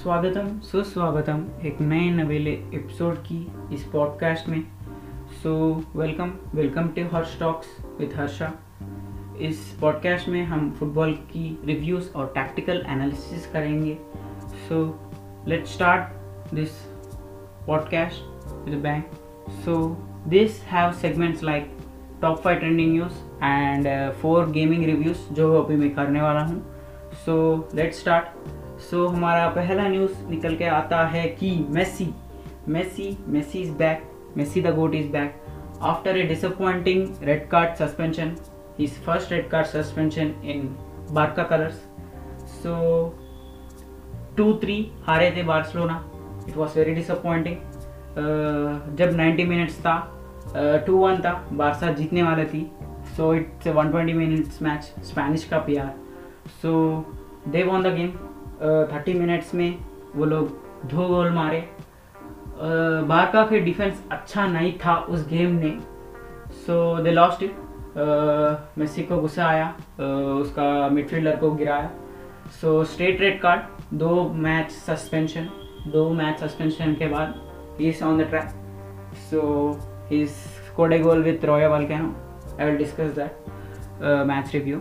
स्वागतम, सुस्वागतम एक नए नवेले एपिसोड की इस पॉडकास्ट में। So welcome welcome to Harsh talks with Harsha इस पॉडकास्ट में हम फुटबॉल की रिव्यूज़ और टैक्टिकल एनालिसिस करेंगे। So let start this podcast with bang so this have segments like top five trending news and four gaming reviews जो अभी मैं करने वाला हूँ। So let start so so, हमारा पहला न्यूज़ निकल के आता है कि Messi Messi Messi is back Messi the GOAT is back after a disappointing red card suspension his first red card suspension in Barca colours so two three हारे थे Barcelona it was very disappointing जब 90 minutes था two uh, one था Barca जीतने वाले थी. So it's one twenty minutes match Spanish का P R so they won the game thirty minutes में वो लोग दो गोल मारे। बारका के डिफेंस अच्छा नहीं था उस गेम ने। So they lost it Messi को गुस्सा आया। uh, उसका मिडफील्डर को गिराया। सो स्ट्रेट रेड कार्ड दो मैच सस्पेंशन दो मैच सस्पेंशन के बाद he is on the track so he scored a goal with Rayo Vallecano I will discuss that match review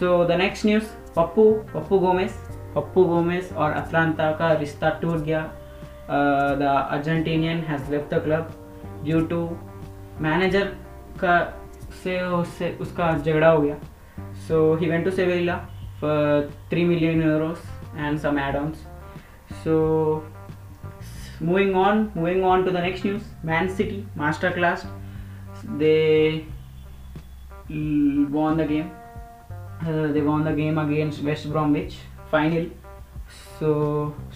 so the next news Papu Papu Gomez Papu Gomez और Atalanta का रिश्ता टूट गया। The Argentinian has left the club due to manager का से उससे उसका झगड़ा हो गया। So he went to Sevilla for three million euros and some addons so moving on moving on to the next news Man City master class they won the game they won the game against West Bromwich final so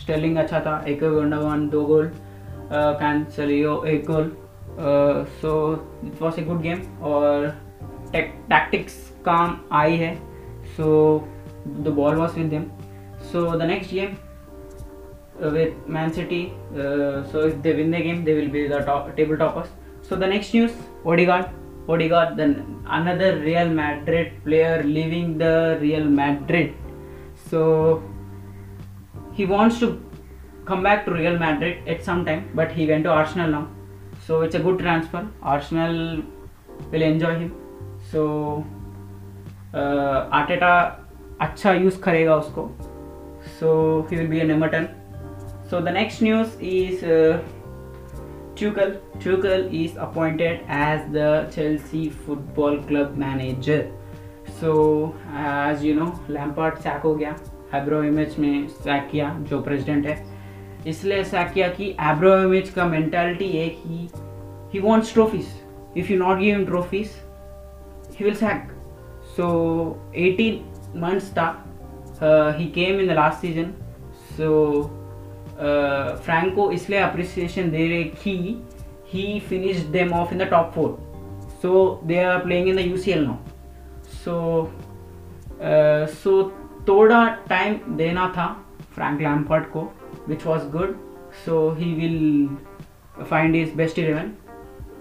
Sterling अच्छा था, एक one दो goal Cancelo एक goal so it was a good game और tactics काम आई है. So the ball was with them so the next game with Man City so if they win the game they will be the toppers so the next news Odegaard Odegaard the another Real Madrid player living the Real Madrid So he wants to come back to Real Madrid at some time, but he went to Arsenal now. So it's a good transfer. Arsenal will enjoy him. So uh, Arteta अच्छा use करेगा उसको so he will be an Emerton. So the next news is uh, Tuchel. Tuchel is appointed as the Chelsea Football Club manager. So as you know Lampard sack हो गया। एब्रो image में sac किया, जो president है। इसलिए sac किया कि एब्रो image का मेंटालिटी एक कि he wants trophies if you not give trophies he will sack so 18 months था he came in the last season so Franco इसलिए अप्रिसिएशन दे रहे कि he finish them off in the top four so they are playing in the U C L now so so थोड़ा time देना था Frank Lampard को which was good so he will find his best eleven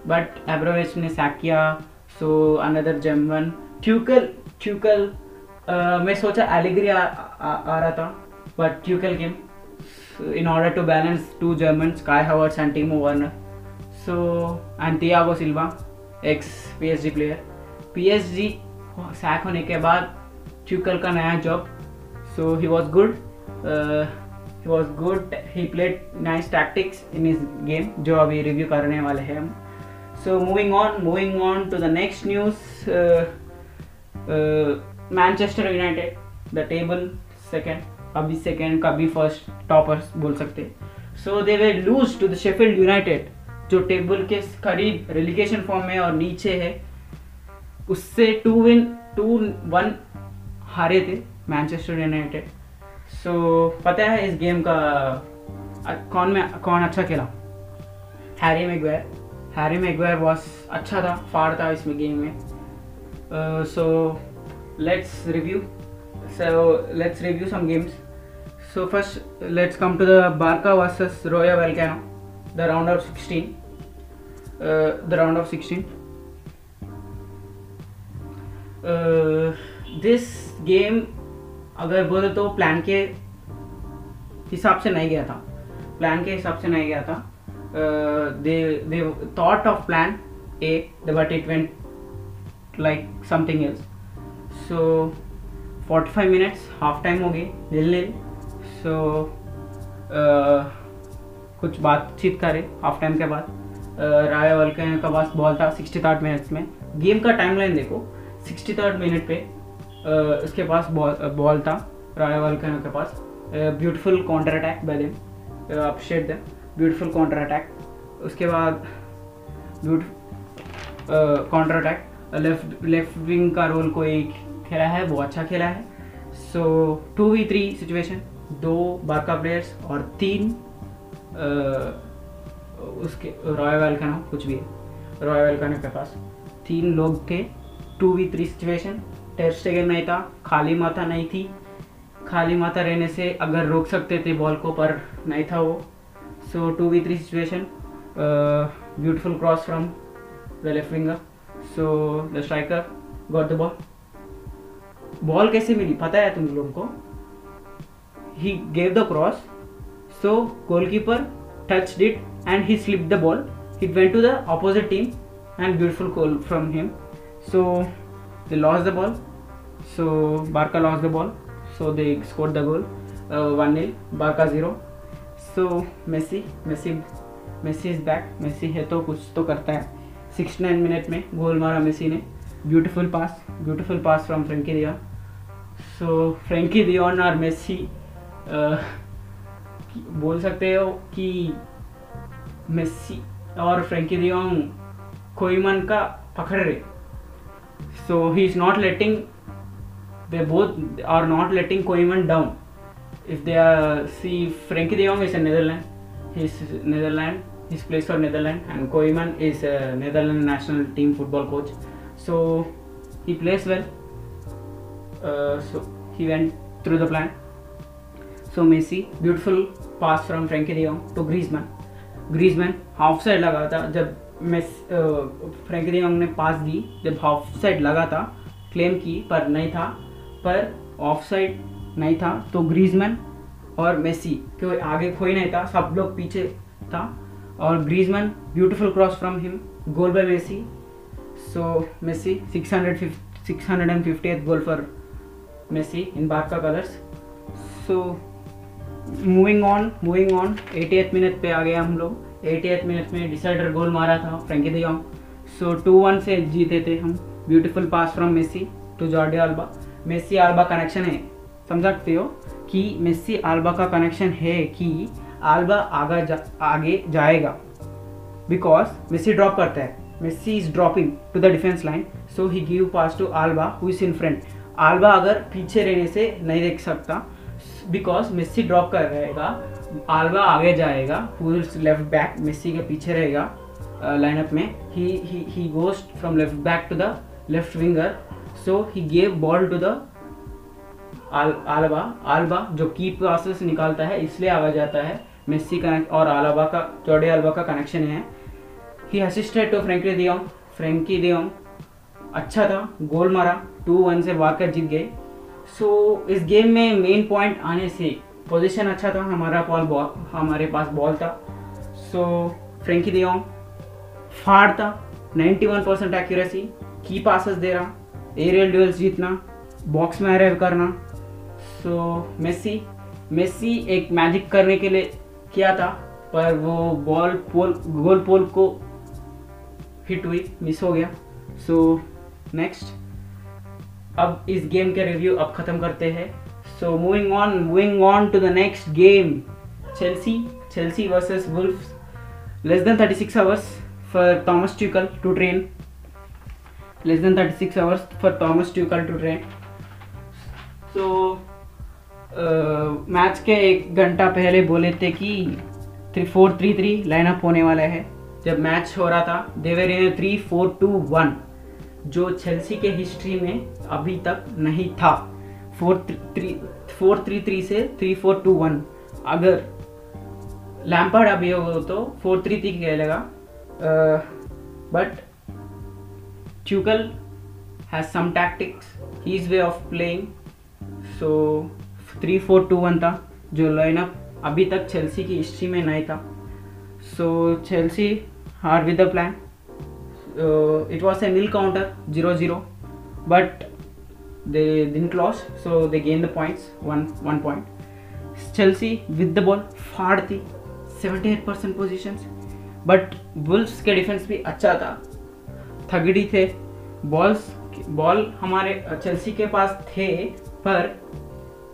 but Abramovich ने sack किया so another जेमन ट्यूकल ट्यूकल मैं सोचा allegory आ, आ, आ रहा था but Tuchel game in order to balance two German Havertz and Timo Werner so and Thiago Silva ex P H G player P H G sack होने के बाद ट्यूकल का नया job so he was good he was good he played nice tactics in his game जो अभी review करने वाले हैं हम. So moving on moving on to the next news Manchester United the table second कभी second कभी first toppers बोल सकते so they way lose to the Sheffield United जो टेबल के करीब रेलिगेशन फॉर्म में और नीचे है. उससे टू विन टू वन हारे थे मैनचेस्टर यूनाइटेड सो पता है इस गेम का कौन में कौन अच्छा खेला? Harry Maguire Harry Maguire boss अच्छा था फाड़ था इसमें गेम में। So let's review so let's review some games first let's come to the barca versus royal volcano the round of 16 uh, the round of 16 this game अगर बोले तो plan के हिसाब से नहीं गया था। प्लान के हिसाब से नहीं गया था। They they thought of plan A but it went like something else so 45 minutes half time हो गए नील सो कुछ बातचीत करे हाफ़ टाइम के बाद। राय वल्कन का पास बॉल था सिक्सटी थर्ड मिनट्स में। गेम का टाइमलाइन देखो। सिक्सटी थर्ड मिनट पे उसके पास बॉल बॉल था राय वल्कन के पास। Beautiful counter attack by them appreciate them beautiful counter attack उसके बाद beaut counter attack left left wing का रोल कोई खेला है, वो अच्छा खेला है। So two v three situation दो बारका प्लेयर्स और तीन उसके रॉयल वेल का नाम कुछ भी है। रॉय वेल के पास तीन लोग थे two v three situation test again नहीं था, खाली माथा नहीं थी। खाली माथा रहने से अगर रोक सकते थे बॉल को, पर नहीं था वो। So two v three situation beautiful cross from the left winger so the striker got the ball ball कैसे मिली? पता है तुम लोगों को? He gave the cross so goalkeeper touched it and he slipped the ball. It went to the opposite team and beautiful goal from him. So they lost the ball. So Barca lost the ball. So they scored the goal. Uh, 1-0. Barca 0. So Messi, Messi, Messi is back. Messi है तो कुछ तो करता है 69 minute में goal मारा Messi ने beautiful pass beautiful pass from Frenkie दिया सो फ्रेंकी दियोन और मेसी बोल सकते हो कि मेसी और फ्रेंकी दियोंग कोईमन का पकड़ रहे So he is not letting they both are not letting Koeman down if they are see Frankie de Jong is a Netherlands, he's Netherlands, he's plays for Netherlands, and Koeman is a Netherlands national team football coach. So he plays well. Uh, so he went through the plan. So Messi, beautiful pass from Frenkie de Jong to Griezmann Griezmann half side लगा था जब mess Frank de Jong ने पास दी, जब of side लगा था claim की, पर नहीं था, पर ऑफ़ साइड नहीं था तो ग्रीजमैन और मेसी क्यों आगे कोई नहीं था, सब लोग पीछे था, और Griezmann beautiful cross from him goal by Messi so Messi 600 650th goal for Messi in Barca colours so moving on moving on eighty minute पे आ गए हम लोग एटी मिनट में डिसाइडर गोल मारा था Frenkie de Jong so two one से जीते थे हम। Beautiful pass from Messi to Jordi Alba Messi Alba connection है। समझ सकते हो कि मेसी आल्बा का कनेक्शन है कि आल्बा आगे जा, आगे जाएगा। बिकॉज़ मेसी ड्रॉप करता है। Messi is dropping to the defence line so he give pass to Alba who is in front Alba अगर पीछे रहने से नहीं देख सकता। बिकॉज़ मेस्सी ड्रॉप कर रहेगा। आल्वा आगे जाएगा लेफ़्ट बैक मेस्सी के पीछे रहेगा लाइनअप में। He he goes from left back to the left winger so he gave ball to the Alba Alba जो की प्रोसेस निकालता है इसलिए आगे जाता है। मेस्सी कनेक्ट और आलबा का चौड़े आलबा का कनेक्शन है। He assisted to Frenkie de Jong Frenkie de Jong अच्छा था गोल मारा टू वन से वाकर जीत गए। सो so, इस गेम में मेन पॉइंट आने से पोजीशन अच्छा था हमारा बॉल बॉल हमारे पास बॉल था। सो फ्रेंकी दियोंग फाड़ था 91 परसेंट एक्यूरेसी की पासेस दे रहा एरियल ड्यूल्स जीतना बॉक्स में अरेव करना। सो मेसी मेसी एक मैजिक करने के लिए किया था पर वो बॉल पोल गोल पोल को हिट हुई मिस हो गया। सो so, नेक्स्ट अब इस गेम के रिव्यू अब खत्म करते हैं। So moving on moving on to the next game Chelsea Chelsea versus Wolf less than 36 hours for Thomas Tuchel to train less than 36 hours for Thomas Tuchel to train so match के एक घंटा पहले बोले थे कि three four three three lineup होने वाला है। जब मैच हो रहा था they were in three four two one जो चेल्सी के हिस्ट्री में अभी तक नहीं था। Four three four three three से थ्री फोर टू वन। अगर लैम्पर्ड अभी हो तो फोर थ्री थ्री खेलेगा but Tuchel has some tactics his way of playing so three four two one था, जो लाइनअप अभी तक चेल्सी की हिस्ट्री में नहीं था। सो चेल्सी हार with the plan it was a nil counter zero zero but they didn't lose, so they gained the points, one one point. Chelsea with the ball फाड़ थी 78% positions but Wolves के defence भी अच्छा था। थगड़ी थे। Balls ball हमारे Chelsea के पास थे, पर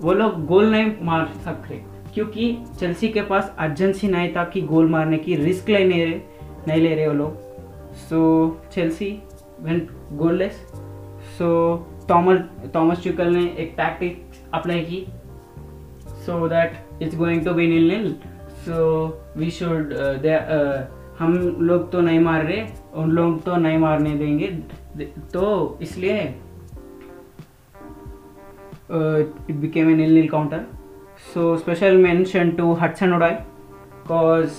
वो लोग गोल नहीं मार सकते। क्योंकि चेल्सी के पास अर्जेंसी नहीं था कि गोल मारने की रिस्क ले नहीं रहे, नहीं ले रहे वो लोग। So Chelsea went goalless so Thomas Thomas चुकल ने एक टैक्टिक अप्लाई की so that it's going to be nil nil so we should हम लोग तो नहीं मार रहे, उन लोग तो नहीं मारने देंगे तो इसलिए it became a nil nil counter so special mention to Hudson Odoi cause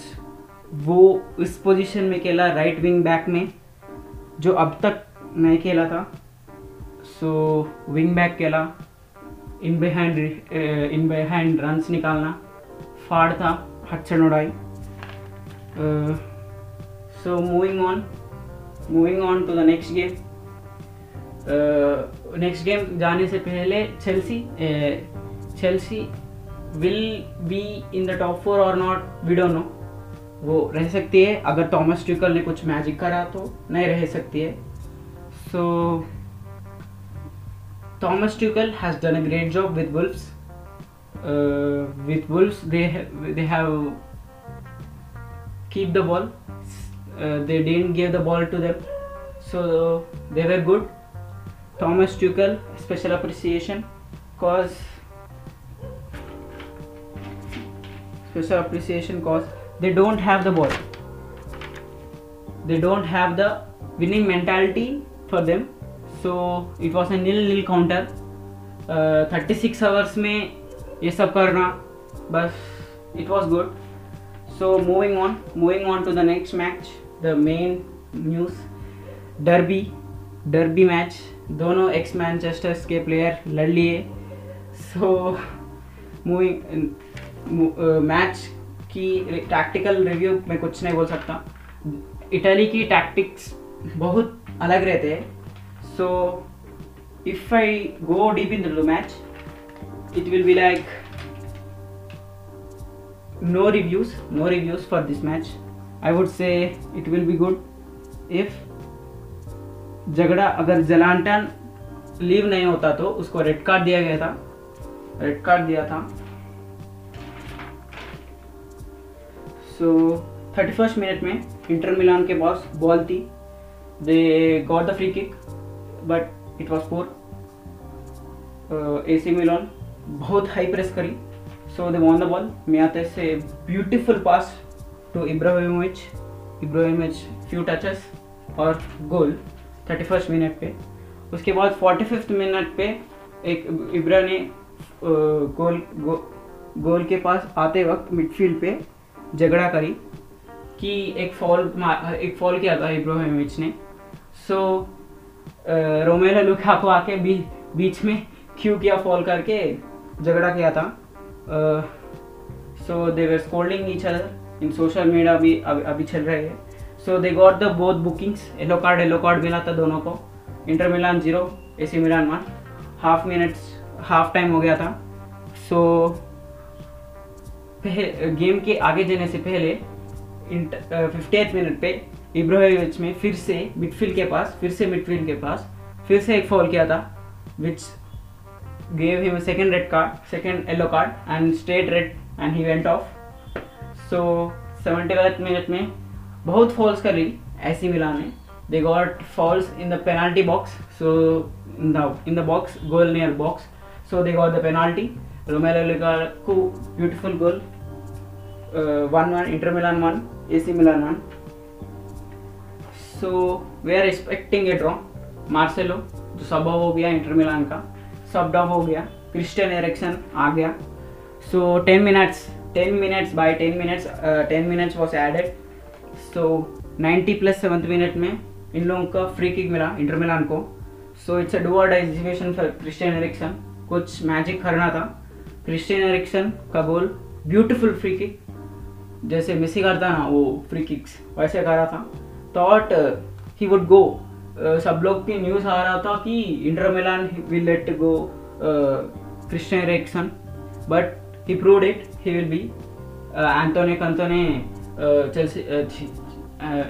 वो इस पोजीशन में खेला राइट विंग बैक में, जो अब तक नहीं खेला था। सो विंग बैक खेला in behind in behind runs निकालना, फाड़ था Hudson Odoi. So moving on moving on to the next game next game जाने से पहले Chelsea Chelsea will be in the top four और नॉट वी डोंट नो वो रह सकती है, अगर थॉमस ट्रिकल ने कुछ मैजिक करा तो नहीं रह सकती है। So Thomas Tuchel has done a great job with Wolves. Uh, with Wolves, they ha- they have keep the ball. Uh, they didn't give the ball to them, so they were good. Thomas Tuchel, special appreciation, cause special appreciation cause they don't have the ball. They don't have the winning mentality for them so it was a nil nil counter thirty six hours में ये सब करना, बस it was good so moving on moving on to the next match the main news derby derby match दोनों ex Manchesters के player लड़ लिए. So moving match की टैक्टिकल रिव्यू में कुछ नहीं बोल सकता. इटली की टैक्टिक्स बहुत अलग रहते हैं. So if I go deep into the match it will be like no reviews no reviews for this match I would say it will be good if झगड़ा अगर जलांटन लीव नहीं होता तो उसको रेड कार्ड दिया गया था रेड कार्ड दिया था सो थर्टी फ़र्स्ट मिनट में इंटर मिलान के पास बॉल थी they got the free kick but it was poor A C Milan बहुत हाई प्रेस करी. So they won the ball मियाते से beautiful pass to Ibrahimovic Ibrahimovic few touches और goal thirty first minute पे. उसके बाद forty fifth minute पे एक इब्रा ने गोल गो, गोल के पास आते वक्त मिडफील्ड पे झगड़ा करी कि एक फॉल एक फॉल किया था इब्राहिमोविच ने. सो रोमेलो लुकाकू आके बी, बीच में क्यों किया फॉल करके झगड़ा किया था। So they were scolding each other in social media भी अभी अभी चल रहे हैं। So they got the both bookings yellow card yellow card मिला था दोनों को। Inter Milan zero A C Milan one half minutes half time हो गया था। सो so, गेम के आगे जाने से पहले फिफ्टी मिनट पे इब्रोविच में फिर से मिडफील्ड के पास, फिर से मिडफील्ड के पास, फिर से एक फॉल किया था which gave him second red card second yellow card and straight red and he went off so seventy fourth minute में बहुत फॉल्स कर रही ऐसी मिला ने they got fouls in the penalty box so in the in the box goal near box so they got the penalty Romelu Lukaku खूब beautiful goal one one Inter Milan one A C Milan one so, we are expecting a draw Marcelo जो सब हो गया inter Milan का. सब dub हो गया. Christian Eriksen आ गया. So ten minutes ten minutes by ten minutes ten minutes was added so 90 plus seventh minute में इन लोगों का फ्री किक मिला इंटर मिलान को. So it's a do or die for Christian Eriksen कुछ magic करना था. क्रिस्टियन एरिक्सन का गोल ब्यूटीफुल फ्री किक जैसे मेसी करता ना, वो फ्री किक्स वैसे कर रहा था थॉट ही वुड गो सब लोग की न्यूज़ आ रहा था कि Inter Milan will let go Christian Eriksen but he proved it he will be Antonio Conte Chelsea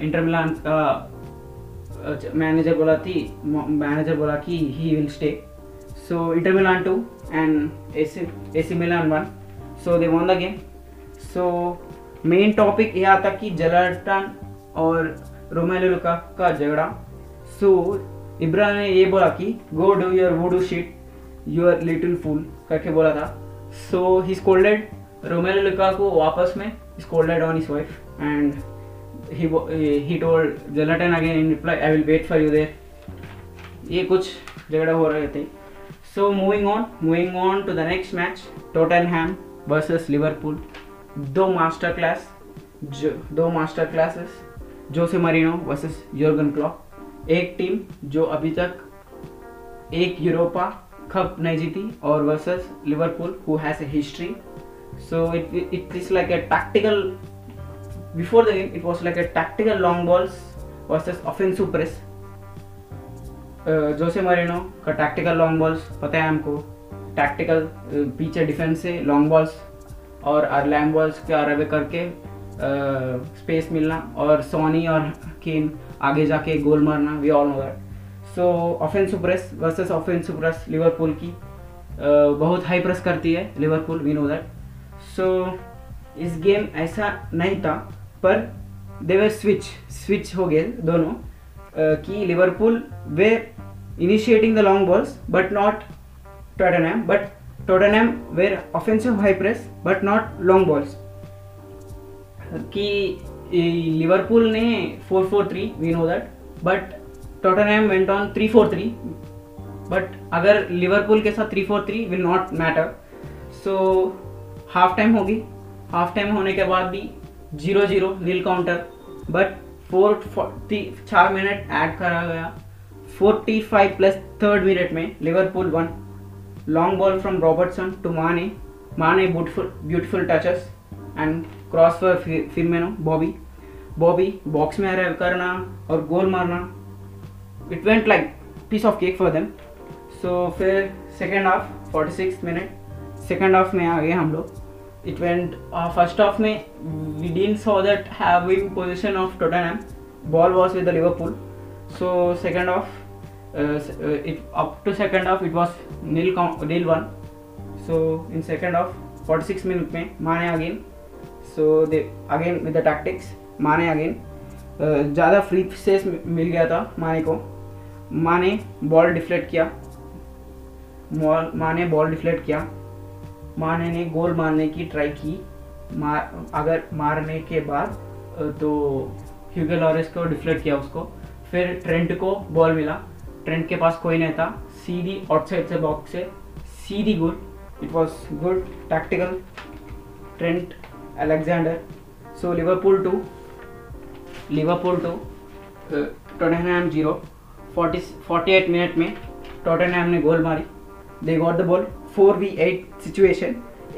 Inter Milan का मैनेजर बोला थी मैनेजर बोला कि he will stay so Inter Milan two and AC AC Milan one so they won the game so main topic यह आता कि जलाटन और Romelu लुका का झगड़ा सो इब्रा ने ये बोला कि go do your voodoo shit your little fool करके बोला था सो ही स्कोल्डेड रोमेलो लुका को वापस में scolded on his wife and he he told again in reply, I will wait for you there. ये कुछ झगड़ा हो रहे थे so moving on moving on to the next match Tottenham versus Liverpool दो मास्टर क्लास जो दो master classes Jose Mourinho versus Jurgen Klopp एक टीम जो अभी तक एक यूरोपा कप नहीं जीती और versus Liverpool who has a history so it it is like a tactical before the game, it was like a tactical long balls versus offensive press. Jose Mourinho का tactical long balls पता है हमको? Tactical पीछे defence से long balls और लैम balls के अरबे करके स्पेस मिलना और सोनी और केन आगे जाके गोल मारना we all know that so offensive press versus offensive press Liverpool की बहुत हाई प्रेस करती है Liverpool we know that so इस गेम ऐसा नहीं था, पर देवर स्विच स्विच हो गए दोनों कि Liverpool were initiating the long balls but not Tottenham but Tottenham were offensive high press but not long balls कि लिवरपूल ने four four three we know that but Tottenham went on three four three but अगर Liverpool के साथ three four three will not matter so half time होगी. Half time होने के बाद भी zero zero nil counter but four forty चार minute add करा गया. Forty five plus third minute में Liverpool one long ball from Robertson to Mane Mane beautiful beautiful touches and cross पर फिर मैं बॉबी बॉबी बॉक्स में अरेव करना और गोल मारना. It went like piece of cake for them so फिर second half forty six minute second half में आ गए हम लोग. इट वेंट फ़र्स्ट हाफ़ में वी डीन सो दैट है position of Tottenham ball was with Liverpool so second half it up to second half it was nil nil one so in second half forty six minute में Mane again so, they, again, with the tactics Mane again ज़्यादा free सेस मिल गया था माने को। माने ball deflect किया। माने बॉल डिफ्लेक्ट किया। माने ने गोल मारने की ट्राई की। मार, अगर मारने के बाद तो ह्यूगे लॉरेस को डिफ्लेक्ट किया उसको। फिर ट्रेंट को बॉल मिला। ट्रेंट के पास कोई नहीं था। सीधी आउटसाइड से बॉक्स से, सीधी good it was good tactical Trent Alexander so Liverpool two Liverpool two Tottenham zero forty forty eight minute में टोटनहैम ने गोल मारी. They got the ball 4v8 situation.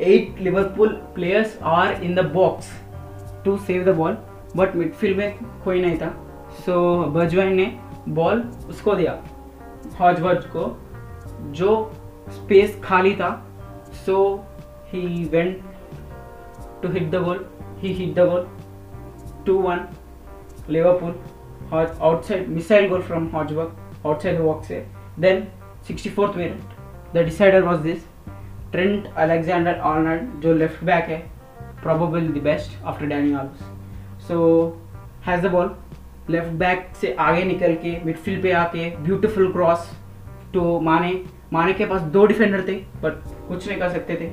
8 Liverpool players are in the box to save the ball but midfield में कोई नहीं था. सो so, बजवाइन ने ball उसको दिया. हॉज बज को जो स्पेस खाली था. So he went the goal he hit the goal two one Liverpool outside missile goal from Hojbjerg outside walk से then sixty fourth minute the decider was this Trent Alexander Arnold जो left back है probable the best after Danny Alves so has the ball left back से आगे निकल के midfield पे आके beautiful cross two Mane माने के पास दो डिफेंडर थे बट कुछ नहीं कर सकते थे.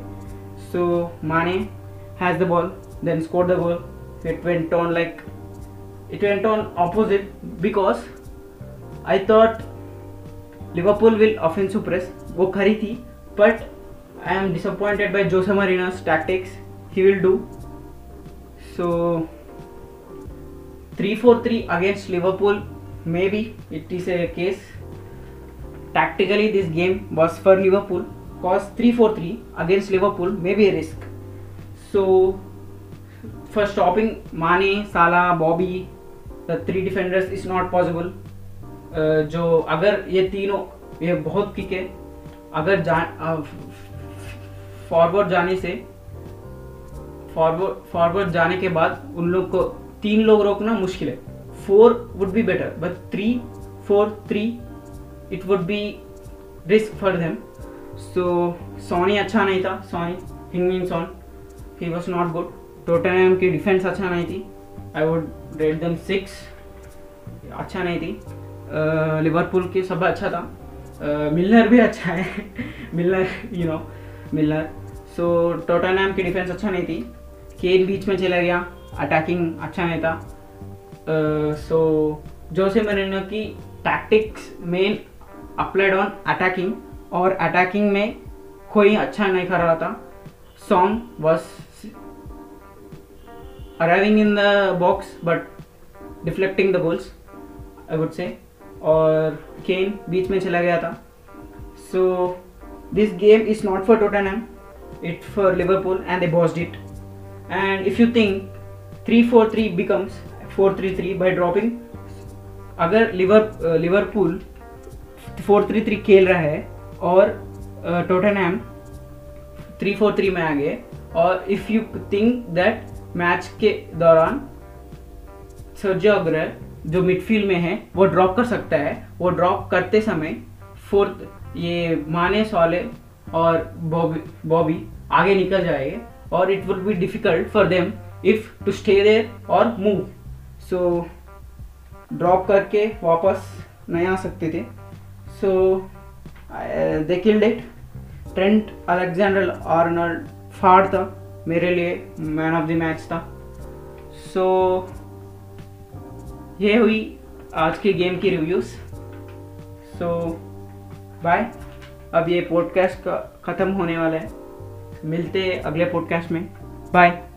सो माने has the ball then score the goal it went on like it went on opposite because I thought Liverpool will offensive press वो खरी थी but I am disappointed by Jose Mourinho's tactics he will do so three four three against Liverpool maybe it is a case tactically this game was for Liverpool cause 3-4-3 against Liverpool may be a risk so for stopping Mane, Salah, Bobby, the three defenders is not possible. Uh, जो अगर ये तीनों ये बहुत kick है। अगर जा forward जाने से फॉरवर्ड फॉरवर्ड जाने के बाद उन लोग को तीन लोग रोकना मुश्किल है। Four would be better but three four three it would be risk for them so Sonny अच्छा नहीं था Sonny Heung Son he was not good Tottenham की डिफेंस अच्छा नहीं थी. I would rate them six अच्छा नहीं थी. लिवरपूल की सब अच्छा था. मिलनर भी अच्छा है. Milner you know Milner so Tottenham की डिफेंस अच्छा नहीं थी. केन बीच में चला गया. अटैकिंग अच्छा नहीं था. सो जोसे मरीनो की tactics main applied on attacking और अटैकिंग में कोई अच्छा नहीं कर रहा था. Son was arriving in the box, but deflecting the goals I would say. और केन बीच में चला गया था। So this game is not for Tottenham it for Liverpool and they bossed it and if you think three four three becomes four three three by dropping अगर Liver Liverpool four three three खेल रहा है और Tottenham three four three में आ गए, और if you think that match के दौरान सर्जियो अग्रर जो मिडफील्ड में है, वो ड्रॉप कर सकता है। वो ड्रॉप करते समय फोर्थ ये माने, सॉले और बॉबी बॉबी आगे निकल जाएँगे और it will be difficult for them if to stay there और मूव सो ड्रॉप करके वापस नहीं आ सकते थे। So they killed it Trent Alexander Arnold फाड़ था। मेरे लिए मैन ऑफ़ द मैच था। सो so, ये हुई आज के गेम की रिव्यूज़ सो बाय अब ये पॉडकास्ट का ख़त्म होने वाला है। मिलते अगले पॉडकास्ट में। बाय